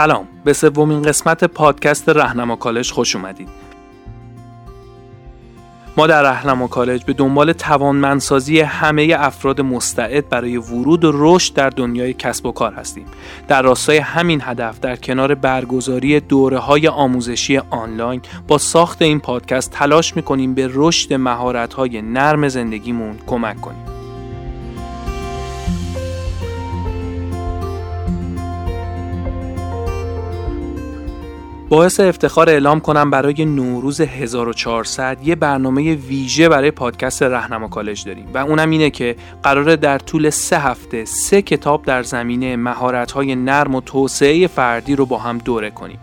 سلام. به سومین قسمت پادکست رهنما کالج خوش اومدید. ما در رهنما کالج به دنبال توانمندسازی همه افراد مستعد برای ورود و رشد در دنیای کسب و کار هستیم. در راستای همین هدف در کنار برگزاری دوره های آموزشی آنلاین با ساخت این پادکست تلاش می‌کنیم به رشد مهارت های نرم زندگیمون کمک کنیم. باعث افتخار اعلام کنم برای نوروز 1400 یه برنامه ویژه برای پادکست رهنما کالج داریم. و اونم اینه که قراره در طول سه هفته سه کتاب در زمینه مهارت‌های نرم و توسعه فردی رو با هم دوره کنیم.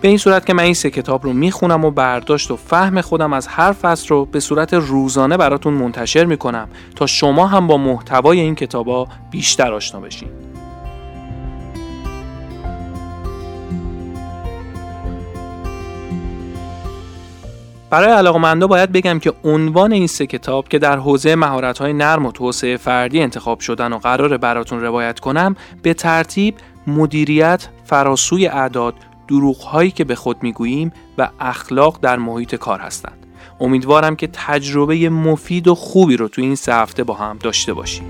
به این صورت که من این سه کتاب رو می‌خونم و برداشت و فهم خودم از هر فصل رو به صورت روزانه براتون منتشر می‌کنم تا شما هم با محتوای این کتابا بیشتر آشنا بشین. برای علاقمندا باید بگم که عنوان این سه کتاب که در حوزه مهارت‌های نرم و توسعه فردی انتخاب شدن و قرار براتون روایت کنم به ترتیب مدیریت، فراسوی اعداد، دروغهایی که به خود می‌گوییم و اخلاق در محیط کار هستند. امیدوارم که تجربه مفید و خوبی رو تو این سه هفته با هم داشته باشیم.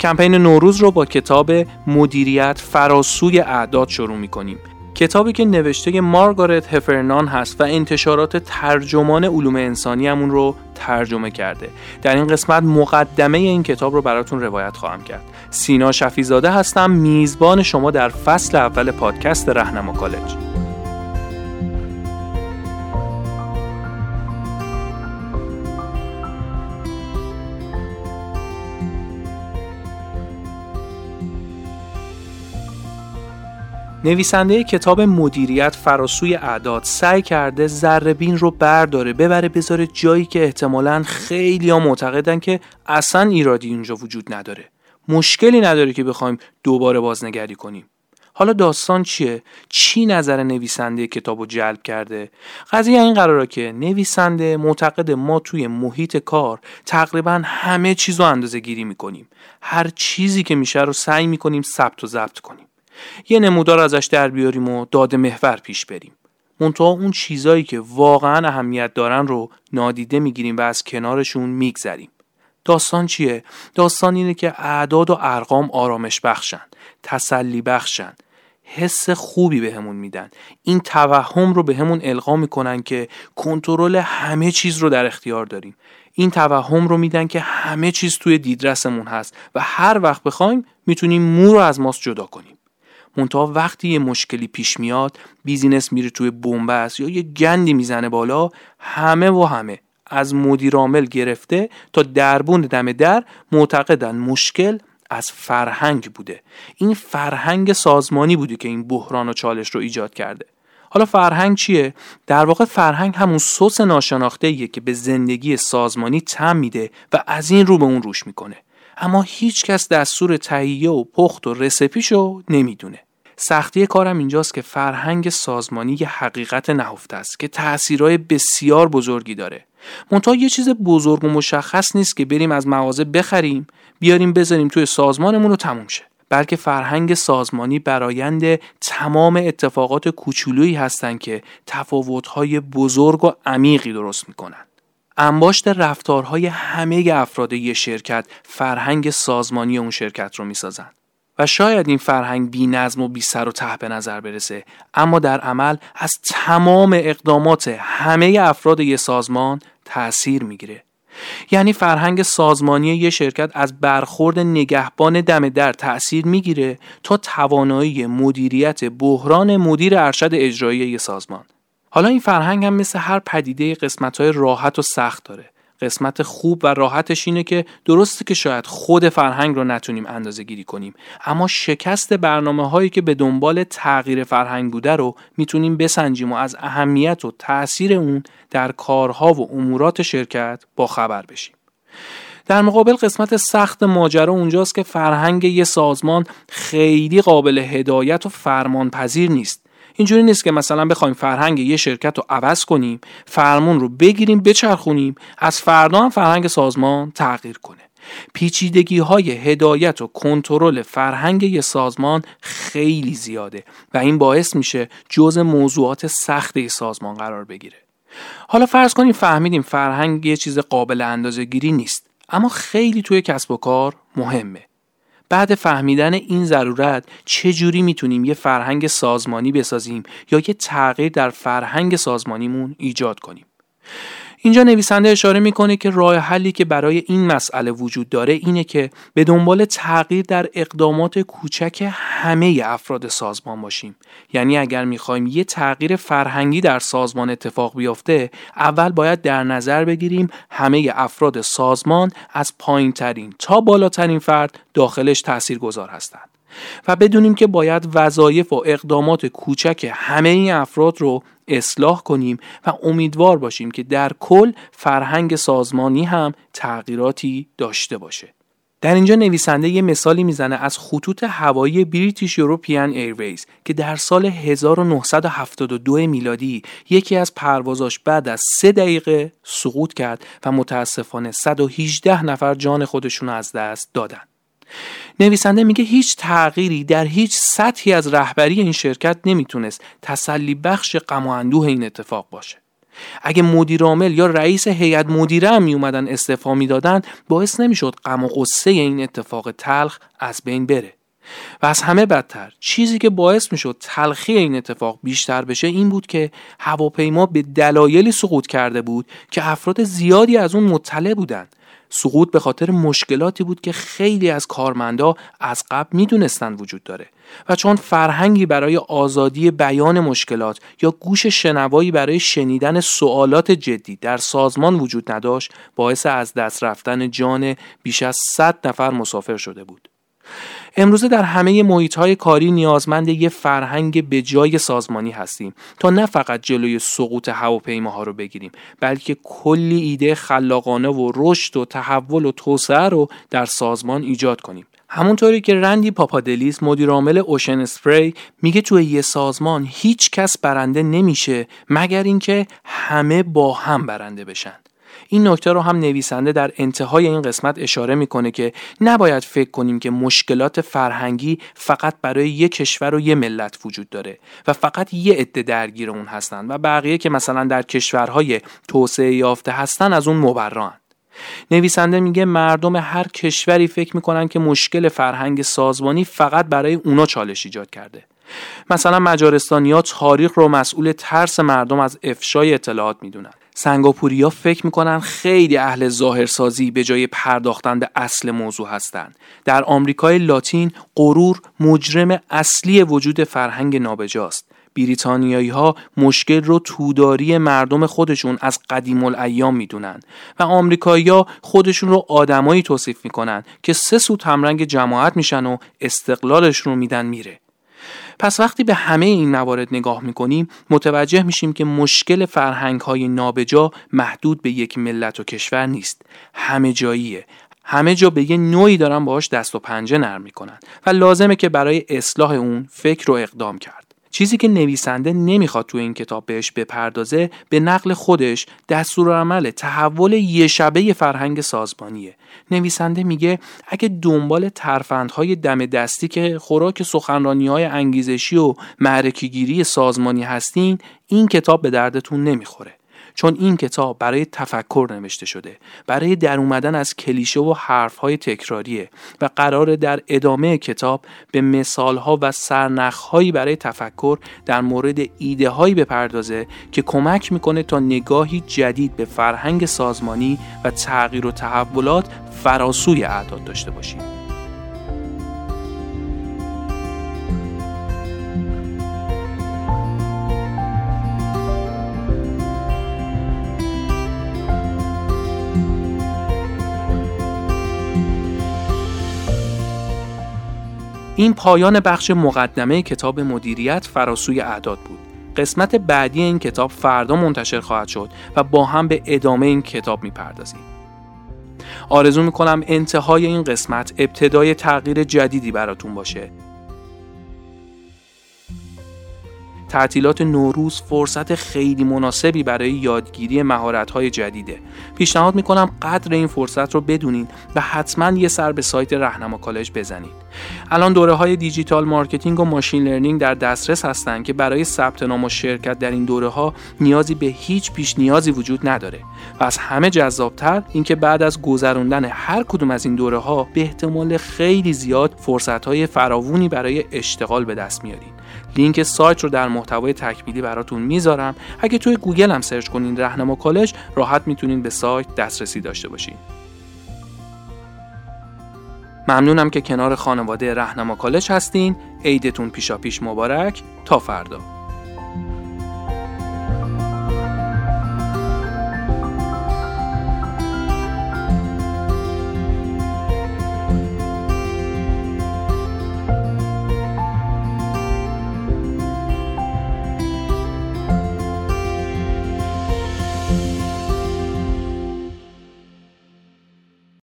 کمپین نوروز رو با کتاب مدیریت فراسوی اعداد شروع می کنیم کتابی که نوشته مارگارت هفرنان هست و انتشارات ترجمان علوم انسانی همون رو ترجمه کرده. در این قسمت مقدمه این کتاب رو براتون روایت خواهم کرد. سینا شفیزاده هستم میزبان شما در فصل اول پادکست رهنما کالج. نویسنده کتاب مدیریت فراسوی اعداد سعی کرده ذربین رو برداره ببره بذاره جایی که احتمالا خیلی ها معتقدن که اصلا ایرادی اونجا وجود نداره مشکلی نداره که بخوایم دوباره بازنگری کنیم حالا داستان چیه؟ چی نظر نویسنده کتاب رو جلب کرده؟ قضیه این قراره که نویسنده معتقد ما توی محیط کار تقریبا همه چیز رو اندازه گیری می‌کنیم هر چیزی که میشه رو سعی می‌کنیم ثبت و ضبط کنیم یه نمودار ازش در بیاریم و داده محور پیش بریم. منتها اون چیزایی که واقعا اهمیت دارن رو نادیده می‌گیریم و از کنارشون میگذریم. داستان چیه؟ داستان اینه که اعداد و ارقام آرامش بخشن تسلی بخشن حس خوبی بهمون به میدن. این توهم رو بهمون به القا می‌کنن که کنترل همه چیز رو در اختیار داریم. این توهم رو میدن که همه چیز توی دیدرسمون هست و هر وقت بخوایم می‌تونیم مو رو از ماست جدا کنیم. منتها وقتی یه مشکلی پیش میاد بیزینس میره توی بنبست یا یه گندی می‌زنه بالا همه و همه از مدیر عامل گرفته تا دربون دم در معتقدن مشکل از فرهنگ بوده. این فرهنگ سازمانی بوده که این بحران و چالش رو ایجاد کرده. حالا فرهنگ چیه؟ در واقع فرهنگ همون سس ناشناخته ایه که به زندگی سازمانی تم میده و از این رو به اون روش می‌کنه. اما هیچکس دستور تهیه و پخت و رسپیشو نمی‌دونه. سختی کارم اینجاست که فرهنگ سازمانی یه حقیقت نهفته است که تاثیرهای بسیار بزرگی داره. منتها یه چیز بزرگ و مشخص نیست که بریم از مغازه بخریم بیاریم بذاریم توی سازمانمون رو تموم شه. بلکه فرهنگ سازمانی برایند تمام اتفاقات کوچولویی هستند که تفاوت‌های بزرگ و عمیقی درست می‌کنن انباشت رفتارهای همه افراد یه شرکت فرهنگ سازمانی اون شرکت رو می‌سازن و شاید این فرهنگ بی نظم و بی سر و ته به نظر برسه اما در عمل از تمام اقدامات همه افراد یه سازمان تأثیر می‌گیره. یعنی فرهنگ سازمانی یه شرکت از برخورد نگهبان دم در تأثیر می‌گیره تا توانایی مدیریت بحران مدیر ارشد اجرایی یه سازمان. حالا این فرهنگ هم مثل هر پدیده قسمت های راحت و سخت داره. قسمت خوب و راحتش اینه که درسته که شاید خود فرهنگ رو نتونیم اندازه گیری کنیم اما شکست برنامه هایی که به دنبال تغییر فرهنگ بوده رو می‌تونیم بسنجیم و از اهمیت و تاثیر اون در کارها و امورات شرکت با خبر بشیم. در مقابل قسمت سخت ماجرا اونجاست که فرهنگ یه سازمان خیلی قابل هدایت و فرمان پذیر نیست. اینجوری نیست که مثلا بخوایم فرهنگ یه شرکت رو عوض کنیم فرمون رو بگیریم بچرخونیم از فردا هم فرهنگ سازمان تغییر کنه پیچیدگی های هدایت و کنترل فرهنگ یه سازمان خیلی زیاده و این باعث میشه جز موضوعات سخت یه سازمان قرار بگیره. حالا فرض کنیم فهمیدیم فرهنگ یه چیز قابل اندازه گیری نیست اما خیلی توی کسب و کار مهمه. بعد فهمیدن این ضرورت چجوری می‌تونیم یه فرهنگ سازمانی بسازیم یا یه تغییر در فرهنگ سازمانیمون ایجاد کنیم؟ اینجا نویسنده اشاره می‌کنه که راه حلی که برای این مسئله وجود داره اینه که به دنبال تغییر در اقدامات کوچک همه افراد سازمان باشیم. یعنی اگر می‌خوایم یه تغییر فرهنگی در سازمان اتفاق بیفته اول باید در نظر بگیریم همه افراد سازمان از پایین ترین تا بالاترین فرد داخلش تأثیر گذار هستند. و بدونیم که باید وظایف و اقدامات کوچک همه این افراد رو اصلاح کنیم و امیدوار باشیم که در کل فرهنگ سازمانی هم تغییراتی داشته باشه. در اینجا نویسنده یه مثالی می‌زنه از خطوط هوایی بریتیش یوروپیان ایرویز که در سال 1972 میلادی یکی از پروازاش بعد از سه دقیقه سقوط کرد و متاسفانه 118 نفر جان خودشون از دست دادن. نویسنده میگه هیچ تغییری در هیچ سطحی از رهبری این شرکت نمی‌تونست تسلی بخش غم و اندوه این اتفاق باشه. اگه مدیر عامل یا رئیس هیئت مدیره هم میومدن استعفا می‌دادن باعث نمی‌شد غم و غصه این اتفاق تلخ از بین بره. و از همه بدتر چیزی که باعث می‌شد تلخی این اتفاق بیشتر بشه این بود که هواپیما به دلایلی سقوط کرده بود که افراد زیادی از اون مطلع بودند سقوط به خاطر مشکلاتی بود که خیلی از کارمندا از قبل می‌دونستند وجود داره و چون فرهنگی برای آزادی بیان مشکلات یا گوش شنوایی برای شنیدن سوالات جدی در سازمان وجود نداشت باعث از دست رفتن جان بیش از 100 نفر مسافر شده بود. امروزه در همه محیط های کاری نیازمند یه فرهنگ به جای سازمانی هستیم تا نه فقط جلوی سقوط هواپیماها رو بگیریم بلکه کلی ایده خلاقانه و رشد و تحول و توسعه رو در سازمان ایجاد کنیم. همونطوری که رندی پاپادلیس مدیر عامل اوشن اسپری میگه توی یه سازمان هیچ کس برنده نمیشه مگر اینکه همه با هم برنده بشن. این نکته رو هم نویسنده در انتهای این قسمت اشاره می‌کنه که نباید فکر کنیم که مشکلات فرهنگی فقط برای یک کشور و یه ملت وجود داره و فقط یه عده درگیر اون هستن و بقیه که مثلا در کشورهای توسعه یافته هستن از اون مبران. نویسنده میگه مردم هر کشوری فکر می‌کنن که مشکل فرهنگ سازمانی فقط برای اونا چالش ایجاد کرده. مثلا مجارستانیا تاریخ رو مسئول ترس مردم از افشای اطلاعات می‌دونن. سنگاپوریا فکر می‌کنن خیلی اهل ظاهرسازی به جای پرداختن به اصل موضوع هستند. در آمریکای لاتین غرور مجرم اصلی وجود فرهنگ نابجاست. بریتانیایی ها مشکل رو توداری مردم خودشون از قدیم الایام می‌دونن و آمریکایی ها خودشون رو آدمایی توصیف می‌کنن که سه سوت همرنگ جماعت میشن و استقلالشون رو میدن میره پس وقتی به همه این موارد نگاه می‌کنیم متوجه میشیم که مشکل فرهنگ های نابجا محدود به یک ملت و کشور نیست. همه جاییه. همه جا به یه نوعی دارن باهاش دست و پنجه نرم می‌کنن و لازمه که برای اصلاح اون فکر و اقدام کرد. چیزی که نویسنده نمی‌خواد تو این کتاب بهش بپردازه به نقل خودش دستورالعمل تحول یه شبه فرهنگ سازمانیه. نویسنده میگه اگه دنبال ترفندهای دم دستی که خوراک سخنرانی های انگیزشی و معرکیگیری سازمانی هستین این کتاب به دردتون نمی‌خوره. چون این کتاب برای تفکر نوشته شده برای در اومدن از کلیشه و حرفهای تکراریه و قرار در ادامه کتاب به مثالها و سرنخهایی برای تفکر در مورد ایده هایی بپردازه که کمک می‌کنه تا نگاهی جدید به فرهنگ سازمانی و تغییر و تحولات فراسوی اعداد داشته باشیم. این پایان بخش مقدمه کتاب مدیریت فراسوی اعداد بود. قسمت بعدی این کتاب فردا منتشر خواهد شد و با هم به ادامه این کتاب می‌پردازیم. آرزو می‌کنم انتهای این قسمت ابتدای تغییر جدیدی براتون باشه تعطیلات نوروز فرصت خیلی مناسبی برای یادگیری مهارت‌های جدیده. پیشنهاد می‌کنم قدر این فرصت رو بدونید و حتما یه سر به سایت رهنما کالج بزنید. الان دوره های digital marketing و machine learning در دسترس هستند که برای ثبت نام و شرکت در این دوره ها نیازی به هیچ پیش نیازی وجود نداره و از همه جذابتر اینکه بعد از گذراندن هر کدوم از این دوره ها به احتمال خیلی زیاد فرصت های فراوونی برای اشتغال به دست میارین لینک سایت رو در محتوای تکمیلی براتون می‌ذارم. اگه توی گوگل هم search کنین رهنما کالج راحت می‌تونین به سایت دسترسی داشته باشین. ممنونم که کنار خانواده رهنما کالج هستین. عیدتون پیشا پیش مبارک. تا فردا.